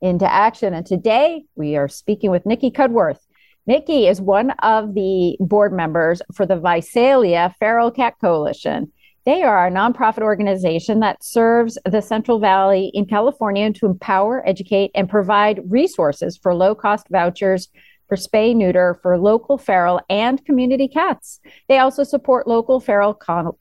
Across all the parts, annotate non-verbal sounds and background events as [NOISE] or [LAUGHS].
into action. And today we are speaking with Niki Cudsworth. Niki is one of the board members for the Visalia Feral Cat Coalition. They are a nonprofit organization that serves the Central Valley in California to empower, educate, and provide resources for low cost vouchers for spay neuter for local feral and community cats. They also support local feral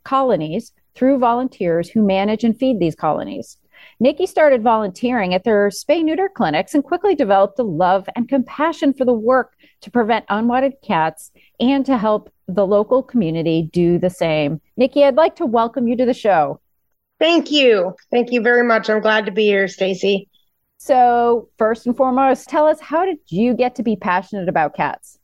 colonies through volunteers who manage and feed these colonies. Niki started volunteering at their spay neuter clinics and quickly developed a love and compassion for the work to prevent unwanted cats and to help the local community do the same. Niki, I'd like to welcome you to the show. Thank you. Thank you very much. I'm glad to be here, Stacy. So, first and foremost, tell us how did you get to be passionate about cats?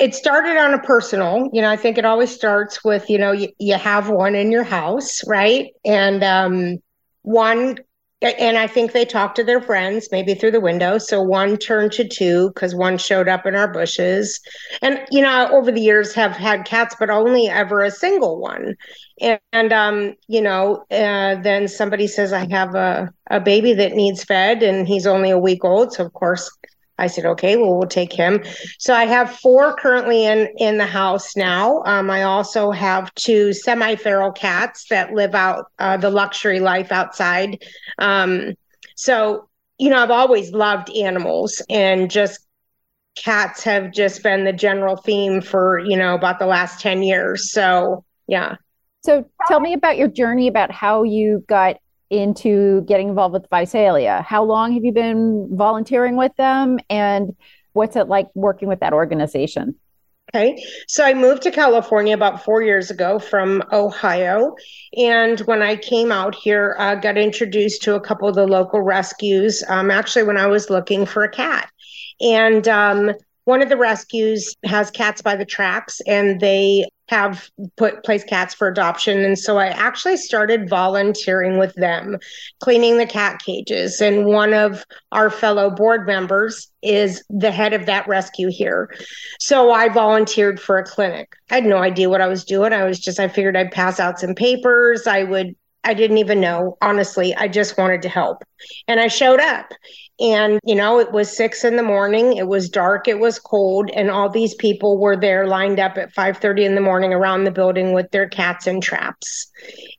It started on a personal, you know, I think it always starts with, you know, you, you have one in your house, right? And um, one and I think they talked to their friends, maybe through the window. So one turned to two because one showed up in our bushes. And, you know, over the years have had cats, but only ever a single one. And, and um, you know, uh, then somebody says, I have a, a baby that needs fed and he's only a week old. So, of course, I said, okay, well, we'll take him. So I have four currently in in the house now. Um, I also have two semi feral cats that live out uh, the luxury life outside. Um, so you know, I've always loved animals, and just cats have just been the general theme for you know about the last ten years. So yeah. So tell me about your journey about how you got into getting involved with Visalia. How long have you been volunteering with them and what's it like working with that organization? Okay. So I moved to California about four years ago from Ohio. And when I came out here, I uh, got introduced to a couple of the local rescues, um, actually, when I was looking for a cat. And um, one of the rescues has cats by the tracks and they have put place cats for adoption and so i actually started volunteering with them cleaning the cat cages and one of our fellow board members is the head of that rescue here so i volunteered for a clinic i had no idea what i was doing i was just i figured i'd pass out some papers i would I didn't even know, honestly. I just wanted to help. And I showed up. And, you know, it was six in the morning. It was dark. It was cold. And all these people were there lined up at 5.30 in the morning around the building with their cats and traps.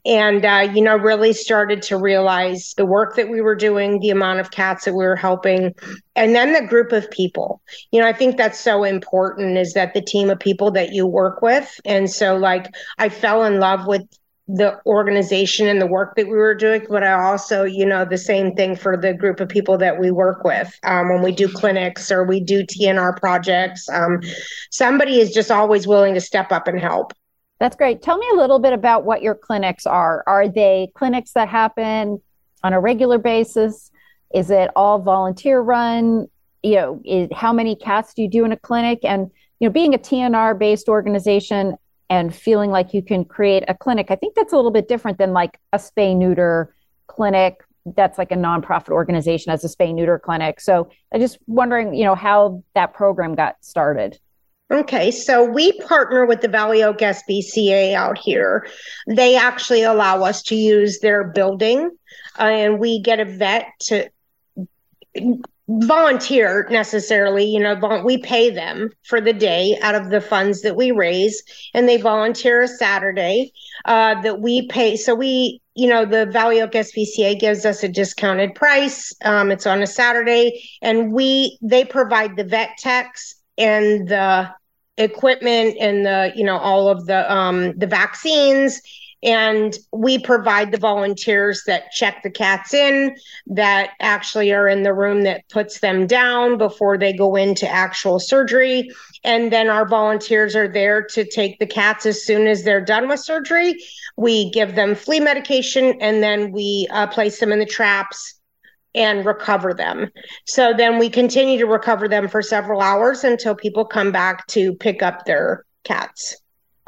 And, uh, you know, really started to realize the work that we were doing, the amount of cats that we were helping, and then the group of people. You know, I think that's so important is that the team of people that you work with. And so, like, I fell in love with the organization and the work that we were doing, but I also, you know, the same thing for the group of people that we work with um, when we do clinics or we do TNR projects. Um, somebody is just always willing to step up and help. That's great. Tell me a little bit about what your clinics are. Are they clinics that happen on a regular basis? Is it all volunteer run? You know, is, how many cats do you do in a clinic? And you know, being a TNR based organization, and feeling like you can create a clinic. I think that's a little bit different than like a spay neuter clinic that's like a nonprofit organization as a spay neuter clinic. So I'm just wondering, you know, how that program got started. Okay, so we partner with the Valley Oak SPCA out here. They actually allow us to use their building, uh, and we get a vet to volunteer necessarily you know we pay them for the day out of the funds that we raise and they volunteer a saturday uh, that we pay so we you know the valley oak spca gives us a discounted price um, it's on a saturday and we they provide the vet techs and the equipment and the you know all of the um the vaccines and we provide the volunteers that check the cats in that actually are in the room that puts them down before they go into actual surgery and then our volunteers are there to take the cats as soon as they're done with surgery we give them flea medication and then we uh, place them in the traps and recover them. So then we continue to recover them for several hours until people come back to pick up their cats.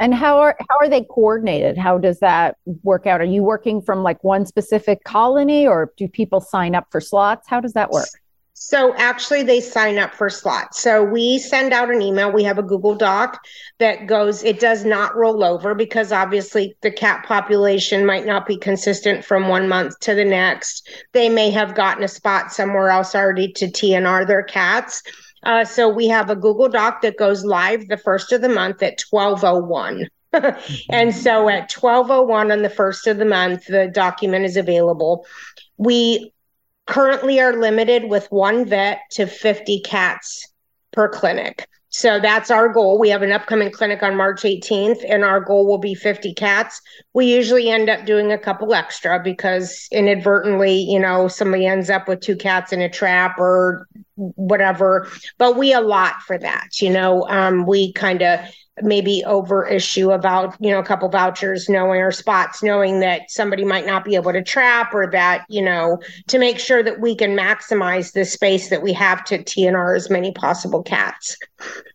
And how are how are they coordinated? How does that work out? Are you working from like one specific colony or do people sign up for slots? How does that work? So actually, they sign up for slots. So we send out an email. We have a Google Doc that goes, it does not roll over because obviously the cat population might not be consistent from one month to the next. They may have gotten a spot somewhere else already to TNR their cats. Uh, so we have a Google Doc that goes live the first of the month at 1201. [LAUGHS] and so at 1201 on the first of the month, the document is available. We currently are limited with one vet to 50 cats per clinic. So that's our goal. We have an upcoming clinic on March 18th, and our goal will be 50 cats. We usually end up doing a couple extra because inadvertently, you know, somebody ends up with two cats in a trap or whatever. But we allot for that. You know, um, we kind of maybe over issue about you know a couple vouchers knowing or spots knowing that somebody might not be able to trap or that you know to make sure that we can maximize the space that we have to tnr as many possible cats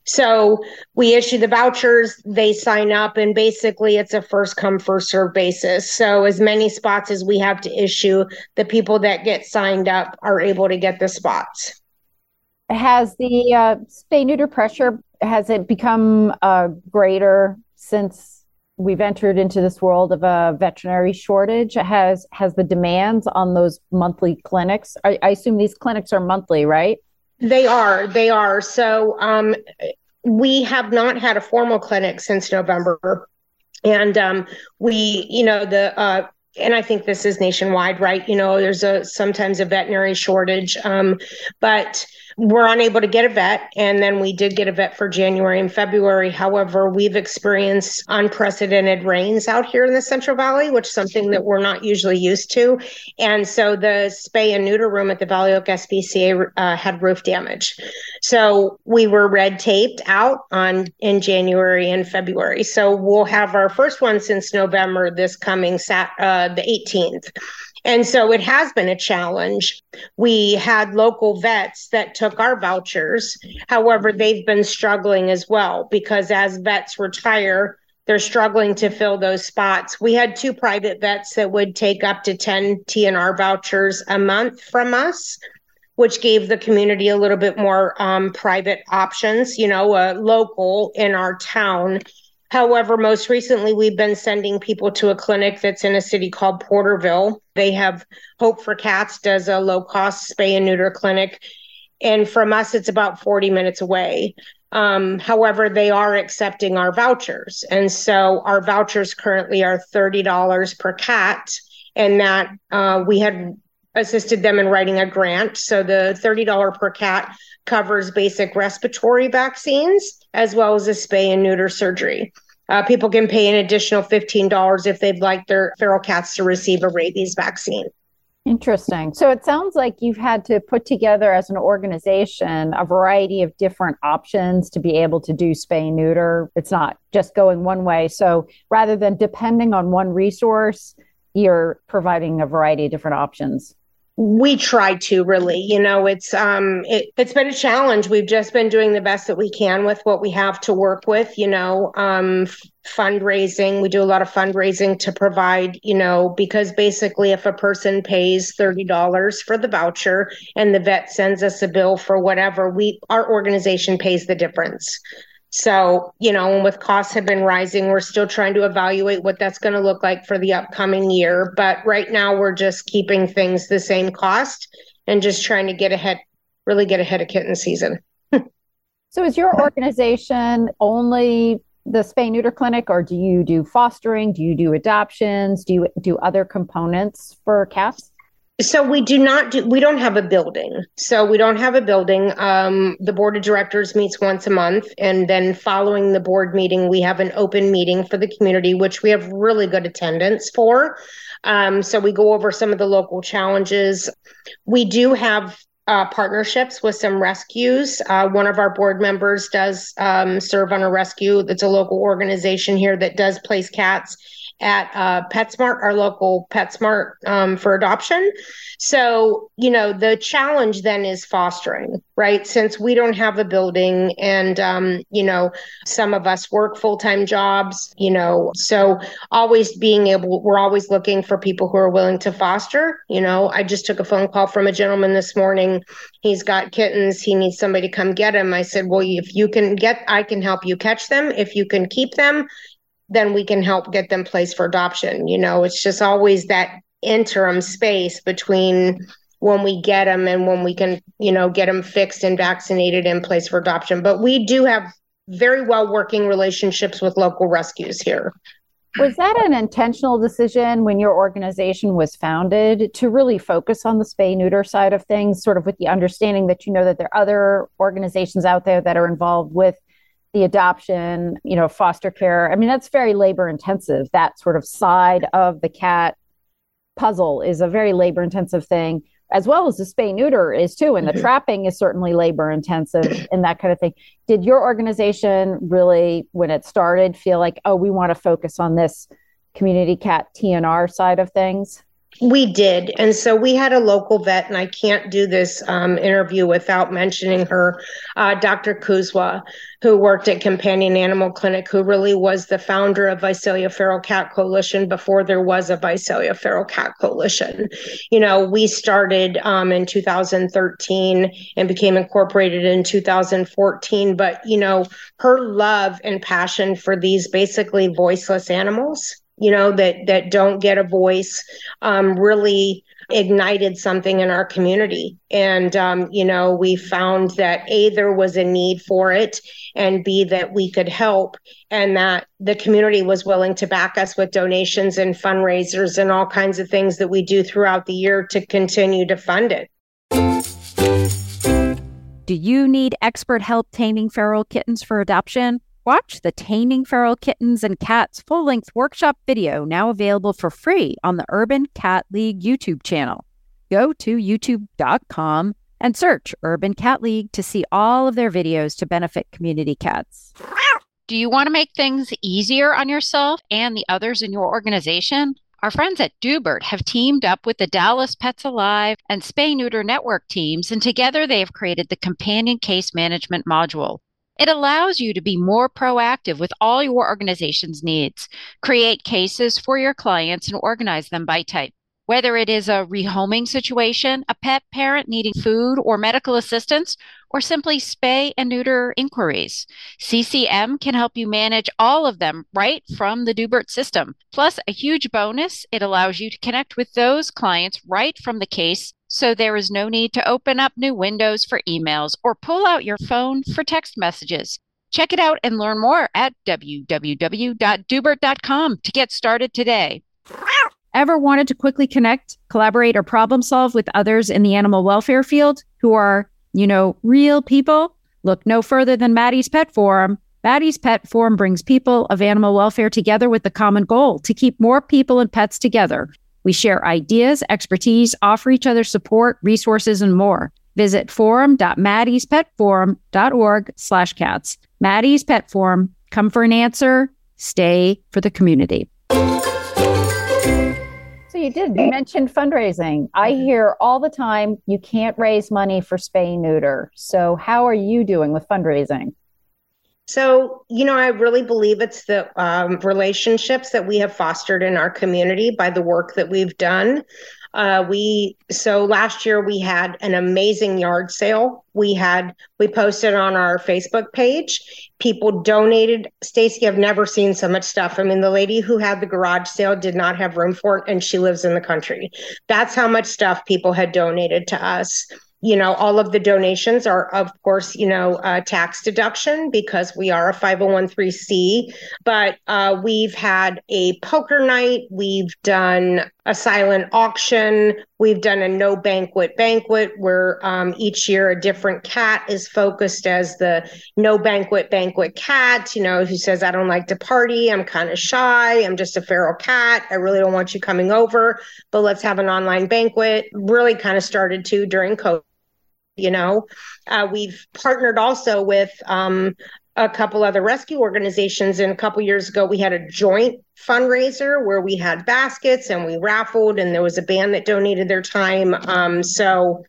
so we issue the vouchers they sign up and basically it's a first come first serve basis so as many spots as we have to issue the people that get signed up are able to get the spots has the uh, spay neuter pressure has it become uh, greater since we've entered into this world of a veterinary shortage? Has has the demands on those monthly clinics? I, I assume these clinics are monthly, right? They are. They are. So um, we have not had a formal clinic since November, and um, we, you know, the uh, and I think this is nationwide, right? You know, there's a sometimes a veterinary shortage, um, but we're unable to get a vet. And then we did get a vet for January and February. However, we've experienced unprecedented rains out here in the Central Valley, which is something that we're not usually used to. And so the spay and neuter room at the Valley Oak SPCA uh, had roof damage. So we were red taped out on in January and February. So we'll have our first one since November this coming sat uh, the 18th. And so it has been a challenge. We had local vets that took our vouchers. However, they've been struggling as well because as vets retire, they're struggling to fill those spots. We had two private vets that would take up to 10 TNR vouchers a month from us, which gave the community a little bit more um, private options, you know, a local in our town However, most recently, we've been sending people to a clinic that's in a city called Porterville. They have Hope for Cats does a low cost spay and neuter clinic. And from us, it's about 40 minutes away. Um, however, they are accepting our vouchers. And so our vouchers currently are $30 per cat. And that uh, we had assisted them in writing a grant. So the $30 per cat covers basic respiratory vaccines as well as a spay and neuter surgery. Uh, people can pay an additional $15 if they'd like their feral cats to receive a rabies vaccine. Interesting. So it sounds like you've had to put together as an organization a variety of different options to be able to do spay neuter. It's not just going one way. So rather than depending on one resource, you're providing a variety of different options we try to really you know it's um it, it's been a challenge. We've just been doing the best that we can with what we have to work with you know um f- fundraising. We do a lot of fundraising to provide you know because basically if a person pays $30 for the voucher and the vet sends us a bill for whatever we our organization pays the difference so, you know, and with costs have been rising, we're still trying to evaluate what that's going to look like for the upcoming year. But right now, we're just keeping things the same cost and just trying to get ahead, really get ahead of kitten season. [LAUGHS] so, is your organization only the spay neuter clinic, or do you do fostering? Do you do adoptions? Do you do other components for cats? So we do not do we don't have a building. So we don't have a building. Um, the board of directors meets once a month, and then following the board meeting, we have an open meeting for the community, which we have really good attendance for. Um, so we go over some of the local challenges. We do have uh, partnerships with some rescues. Uh, one of our board members does um, serve on a rescue. That's a local organization here that does place cats at uh, PetSmart, our local PetSmart um, for adoption. So, you know, the challenge then is fostering, right? Since we don't have a building and, um, you know, some of us work full time jobs, you know, so always being able, we're always looking for people who are willing to foster. You know, I just took a phone call from a gentleman this morning. He's got kittens. He needs somebody to come get him. I said, well, if you can get, I can help you catch them. If you can keep them, then we can help get them placed for adoption. You know, it's just always that interim space between when we get them and when we can, you know, get them fixed and vaccinated and placed for adoption. But we do have very well working relationships with local rescues here. Was that an intentional decision when your organization was founded to really focus on the spay neuter side of things, sort of with the understanding that you know that there are other organizations out there that are involved with the adoption, you know, foster care. I mean, that's very labor intensive. That sort of side of the cat puzzle is a very labor intensive thing, as well as the spay neuter is too. And the mm-hmm. trapping is certainly labor intensive and that kind of thing. Did your organization really, when it started, feel like, oh, we want to focus on this community cat TNR side of things? We did. And so we had a local vet, and I can't do this um, interview without mentioning her, uh, Dr. Kuzwa, who worked at Companion Animal Clinic, who really was the founder of Visalia Feral Cat Coalition before there was a Visalia Feral Cat Coalition. You know, we started um, in 2013 and became incorporated in 2014. But, you know, her love and passion for these basically voiceless animals you know that that don't get a voice um, really ignited something in our community. And um, you know we found that a there was a need for it and b that we could help and that the community was willing to back us with donations and fundraisers and all kinds of things that we do throughout the year to continue to fund it. Do you need expert help taming feral kittens for adoption Watch the Taming Feral Kittens and Cats full length workshop video now available for free on the Urban Cat League YouTube channel. Go to youtube.com and search Urban Cat League to see all of their videos to benefit community cats. Do you want to make things easier on yourself and the others in your organization? Our friends at Doobert have teamed up with the Dallas Pets Alive and Spay Neuter Network teams, and together they have created the Companion Case Management Module. It allows you to be more proactive with all your organization's needs, create cases for your clients, and organize them by type. Whether it is a rehoming situation, a pet parent needing food or medical assistance, or simply spay and neuter inquiries, CCM can help you manage all of them right from the Doobert system. Plus, a huge bonus, it allows you to connect with those clients right from the case so there is no need to open up new windows for emails or pull out your phone for text messages. Check it out and learn more at www.doobert.com to get started today. Ever wanted to quickly connect, collaborate, or problem solve with others in the animal welfare field who are, you know, real people? Look no further than Maddie's Pet Forum. Maddie's Pet Forum brings people of animal welfare together with the common goal to keep more people and pets together we share ideas, expertise, offer each other support, resources, and more. Visit forum.maddiespetforum.org slash cats. Maddie's Pet Forum. Come for an answer. Stay for the community. You did. You mentioned fundraising. I hear all the time you can't raise money for spay neuter. So how are you doing with fundraising? So, you know, I really believe it's the um, relationships that we have fostered in our community by the work that we've done. Uh, we so last year we had an amazing yard sale. We had we posted on our Facebook page. People donated. Stacy, I've never seen so much stuff. I mean, the lady who had the garage sale did not have room for it, and she lives in the country. That's how much stuff people had donated to us you know, all of the donations are, of course, you know, uh, tax deduction because we are a 501c. But uh, we've had a poker night, we've done a silent auction, we've done a no banquet banquet where um, each year a different cat is focused as the no banquet banquet cat, you know, who says, I don't like to party, I'm kind of shy, I'm just a feral cat, I really don't want you coming over, but let's have an online banquet. Really kind of started to during COVID you know. Uh, we've partnered also with um, a couple other rescue organizations. And a couple years ago, we had a joint fundraiser where we had baskets and we raffled, and there was a band that donated their time. Um, so,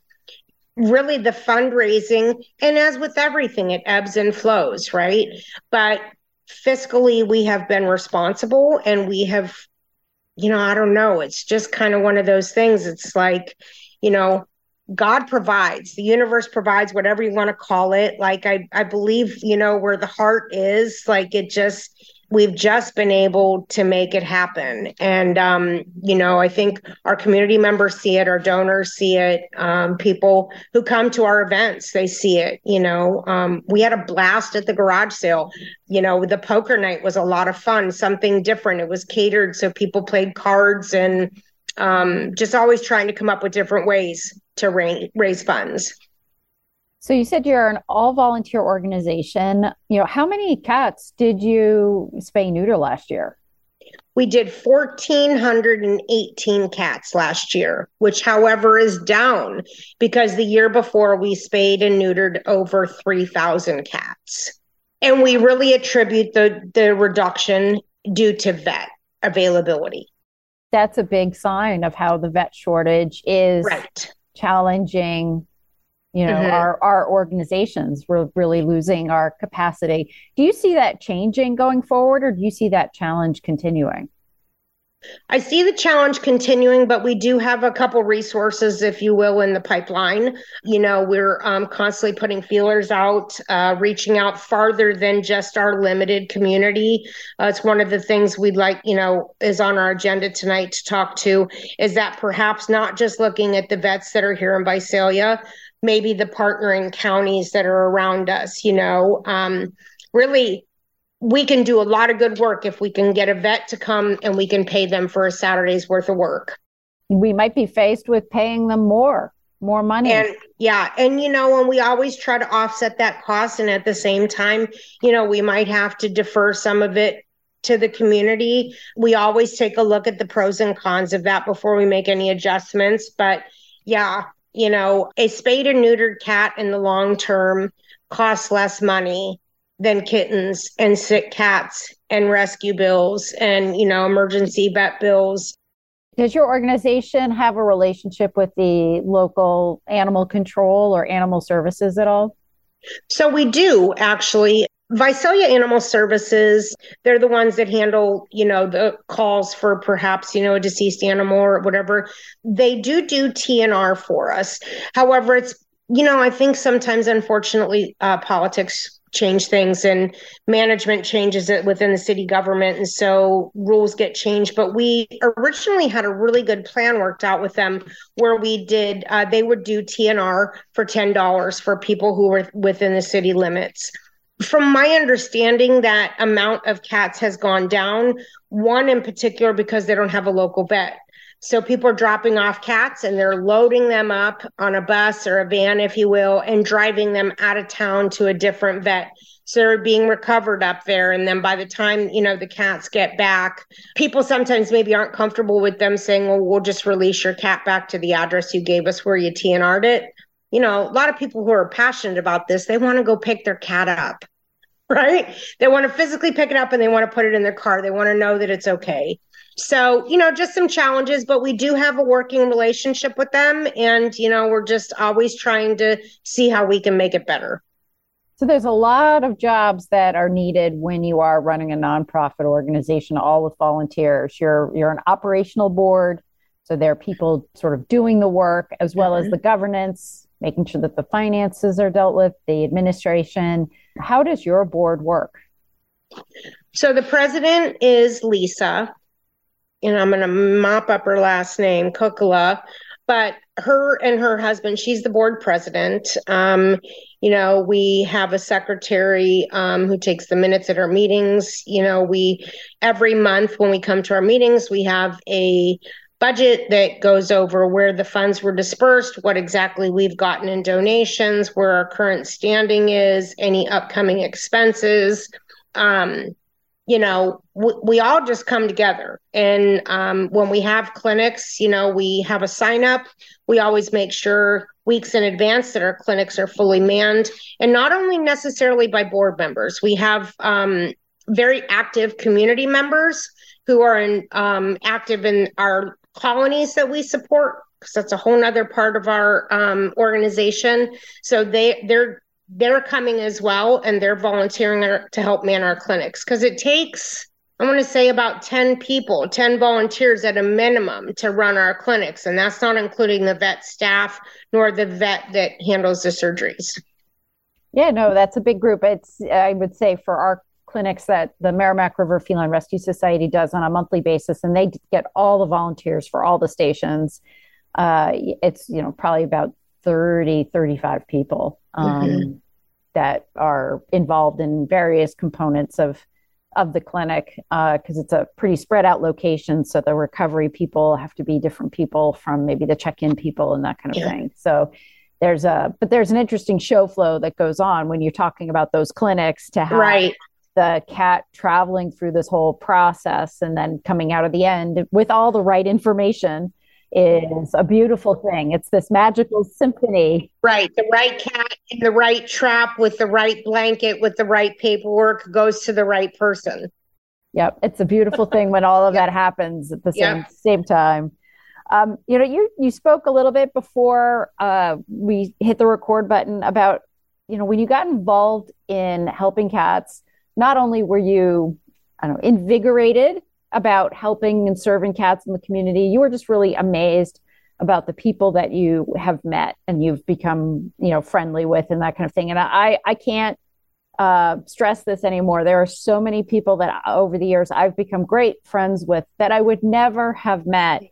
really, the fundraising, and as with everything, it ebbs and flows, right? But fiscally, we have been responsible and we have, you know, I don't know. It's just kind of one of those things. It's like, you know, God provides, the universe provides, whatever you want to call it. Like I, I believe, you know, where the heart is, like it just we've just been able to make it happen. And um, you know, I think our community members see it, our donors see it, um, people who come to our events, they see it. You know, um, we had a blast at the garage sale. You know, the poker night was a lot of fun, something different. It was catered, so people played cards and um, just always trying to come up with different ways to ra- raise funds. So you said you're an all volunteer organization. You know, how many cats did you spay neuter last year? We did 1,418 cats last year, which, however, is down because the year before we spayed and neutered over 3,000 cats. And we really attribute the, the reduction due to vet availability. That's a big sign of how the vet shortage is right challenging you know mm-hmm. our our organizations we're really losing our capacity do you see that changing going forward or do you see that challenge continuing I see the challenge continuing, but we do have a couple resources, if you will, in the pipeline. You know, we're um, constantly putting feelers out, uh, reaching out farther than just our limited community. Uh, it's one of the things we'd like, you know, is on our agenda tonight to talk to is that perhaps not just looking at the vets that are here in Visalia, maybe the partnering counties that are around us, you know, um, really we can do a lot of good work if we can get a vet to come and we can pay them for a Saturday's worth of work. We might be faced with paying them more, more money. And yeah, and you know, and we always try to offset that cost. And at the same time, you know, we might have to defer some of it to the community. We always take a look at the pros and cons of that before we make any adjustments. But yeah, you know, a spayed and neutered cat in the long term costs less money than kittens and sick cats and rescue bills and you know emergency vet bills does your organization have a relationship with the local animal control or animal services at all so we do actually Visalia Animal Services, they're the ones that handle, you know, the calls for perhaps, you know, a deceased animal or whatever. They do do TNR for us. However, it's, you know, I think sometimes, unfortunately, uh, politics change things and management changes it within the city government. And so rules get changed. But we originally had a really good plan worked out with them where we did uh, they would do tnr for $10 for people who were within the city limits. From my understanding that amount of cats has gone down one in particular because they don't have a local vet so people are dropping off cats and they're loading them up on a bus or a van, if you will, and driving them out of town to a different vet. So they're being recovered up there. And then by the time, you know, the cats get back, people sometimes maybe aren't comfortable with them saying, well, we'll just release your cat back to the address you gave us where you TNR'd it. You know, a lot of people who are passionate about this, they want to go pick their cat up, [LAUGHS] right? They want to physically pick it up and they want to put it in their car. They want to know that it's okay. So, you know, just some challenges, but we do have a working relationship with them. And, you know, we're just always trying to see how we can make it better. So, there's a lot of jobs that are needed when you are running a nonprofit organization, all with volunteers. You're, you're an operational board. So, there are people sort of doing the work as well mm-hmm. as the governance, making sure that the finances are dealt with, the administration. How does your board work? So, the president is Lisa and I'm going to mop up her last name, Kukula, but her and her husband, she's the board president. Um, you know, we have a secretary um, who takes the minutes at our meetings. You know, we every month when we come to our meetings, we have a budget that goes over where the funds were dispersed, what exactly we've gotten in donations, where our current standing is, any upcoming expenses. Um, you know, we, we all just come together. And um, when we have clinics, you know, we have a sign up. We always make sure weeks in advance that our clinics are fully manned, and not only necessarily by board members. We have um, very active community members who are in, um, active in our colonies that we support because that's a whole nother part of our um, organization. So they they're they're coming as well and they're volunteering to help man our clinics because it takes I want to say about 10 people, 10 volunteers at a minimum to run our clinics. And that's not including the vet staff nor the vet that handles the surgeries. Yeah, no, that's a big group. It's, I would say, for our clinics that the Merrimack River Feline Rescue Society does on a monthly basis, and they get all the volunteers for all the stations. Uh, it's, you know, probably about 30, 35 people um, mm-hmm. that are involved in various components of of the clinic because uh, it's a pretty spread out location. So the recovery people have to be different people from maybe the check in people and that kind of yeah. thing. So there's a but there's an interesting show flow that goes on when you're talking about those clinics to have right. the cat traveling through this whole process and then coming out of the end with all the right information is a beautiful thing. It's this magical symphony. Right. The right cat in the right trap with the right blanket with the right paperwork goes to the right person. Yep. It's a beautiful [LAUGHS] thing when all of yep. that happens at the same yep. same time. Um, you know, you you spoke a little bit before uh, we hit the record button about, you know, when you got involved in helping cats, not only were you, I don't know, invigorated about helping and serving cats in the community. You were just really amazed about the people that you have met and you've become, you know, friendly with and that kind of thing. And I, I can't uh, stress this anymore. There are so many people that over the years I've become great friends with that I would never have met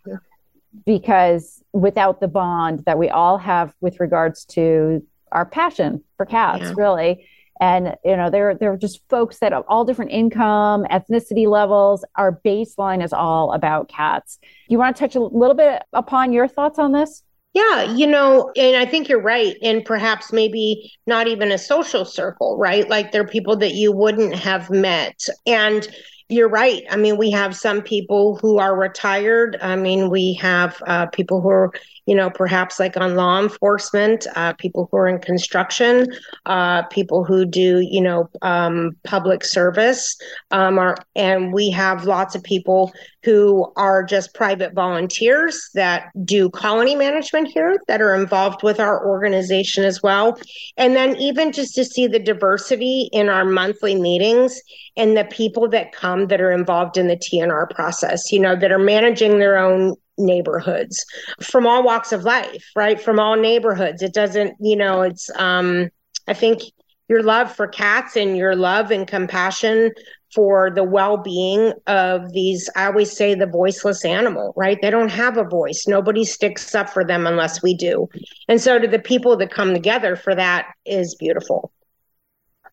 because without the bond that we all have with regards to our passion for cats, yeah. really and you know they're they're just folks that have all different income ethnicity levels our baseline is all about cats you want to touch a little bit upon your thoughts on this yeah, you know, and I think you're right. And perhaps maybe not even a social circle, right? Like there are people that you wouldn't have met. And you're right. I mean, we have some people who are retired. I mean, we have uh, people who are you know, perhaps like on law enforcement, uh, people who are in construction, uh, people who do, you know, um, public service. Um, are, and we have lots of people who are just private volunteers that do colony management here that are involved with our organization as well. And then even just to see the diversity in our monthly meetings and the people that come that are involved in the TNR process, you know, that are managing their own neighborhoods from all walks of life, right? From all neighborhoods. It doesn't, you know, it's, um, I think your love for cats and your love and compassion for the well-being of these i always say the voiceless animal right they don't have a voice nobody sticks up for them unless we do and so to the people that come together for that is beautiful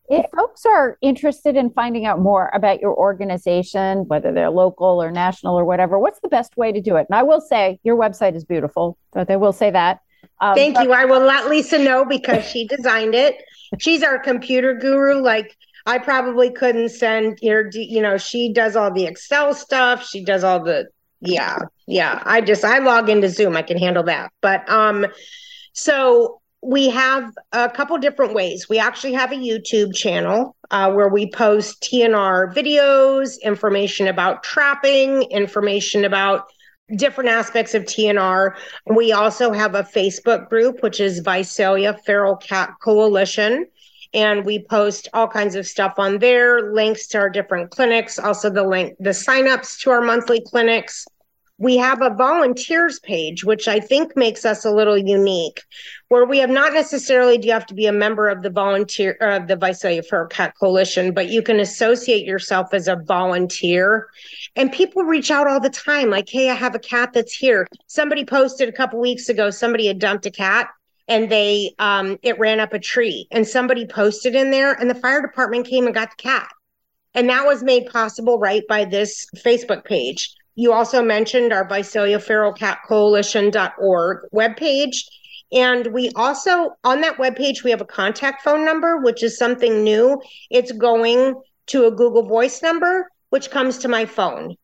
if folks are interested in finding out more about your organization, whether they're local or national or whatever, what's the best way to do it? And I will say your website is beautiful, but I will say that. Um, Thank but- you. I will let Lisa know because she designed it. She's our computer guru. Like I probably couldn't send your, you know, she does all the Excel stuff. She does all the, yeah, yeah. I just, I log into Zoom. I can handle that. But, um, so we have a couple different ways. We actually have a YouTube channel uh, where we post TNR videos, information about trapping, information about different aspects of TNR. We also have a Facebook group, which is Visalia Feral Cat Coalition. And we post all kinds of stuff on there, links to our different clinics, also the link, the signups to our monthly clinics we have a volunteers page, which I think makes us a little unique, where we have not necessarily do you have to be a member of the volunteer of uh, the Visalia Feral Cat Coalition, but you can associate yourself as a volunteer. And people reach out all the time, like, "Hey, I have a cat that's here." Somebody posted a couple weeks ago. Somebody had dumped a cat and they um, it ran up a tree, and somebody posted in there, and the fire department came and got the cat. And that was made possible right by this Facebook page. You also mentioned our Visalia Feral Cat Coalition.org webpage. And we also, on that webpage, we have a contact phone number, which is something new. It's going to a Google Voice number. which comes to my phone.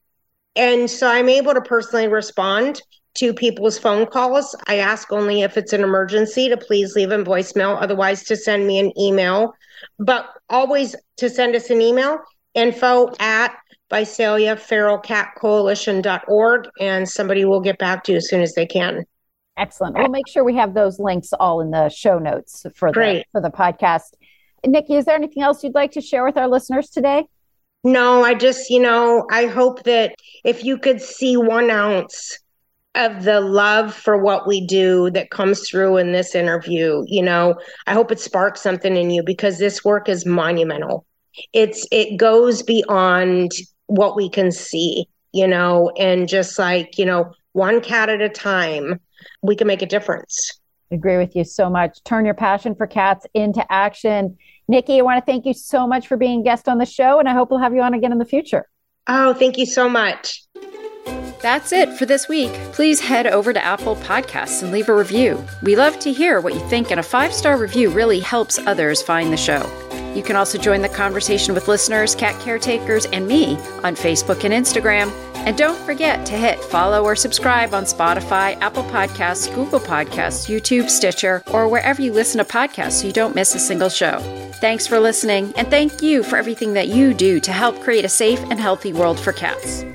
And so I'm able to personally respond to people's phone calls. I ask only if it's an emergency to please leave a voicemail, otherwise, to send me an email. But always to send us an email info at Visalia Feral Cat Coalition.org, and somebody will get back to you as soon as they can. Excellent. We'll make sure we have those links all in the show notes for the for the podcast. Niki, is there anything else you'd like to share with our listeners today? No, I just, you know, I hope that if you could see one ounce of the love for what we do that comes through in this interview, you know, I hope it sparks something in you because this work is monumental. It's it goes beyond what we can see, you know, and just like, you know, one cat at a time, we can make a difference. I agree with you so much. Turn your passion for cats into action. Niki, I want to thank you so much for being a guest on the show, and I hope we'll have you on again in the future. Oh, thank you so much. That's it for this week. Please head over to Apple Podcasts and leave a review. We love to hear what you think, and a five star review really helps others find the show. You can also join the conversation with listeners, cat caretakers, and me on Facebook and Instagram. And don't forget to hit follow or subscribe on Spotify, Apple Podcasts, Google Podcasts, YouTube, Stitcher, or wherever you listen to podcasts so you don't miss a single show. Thanks for listening, and thank you for everything that you do to help create a safe and healthy world for cats.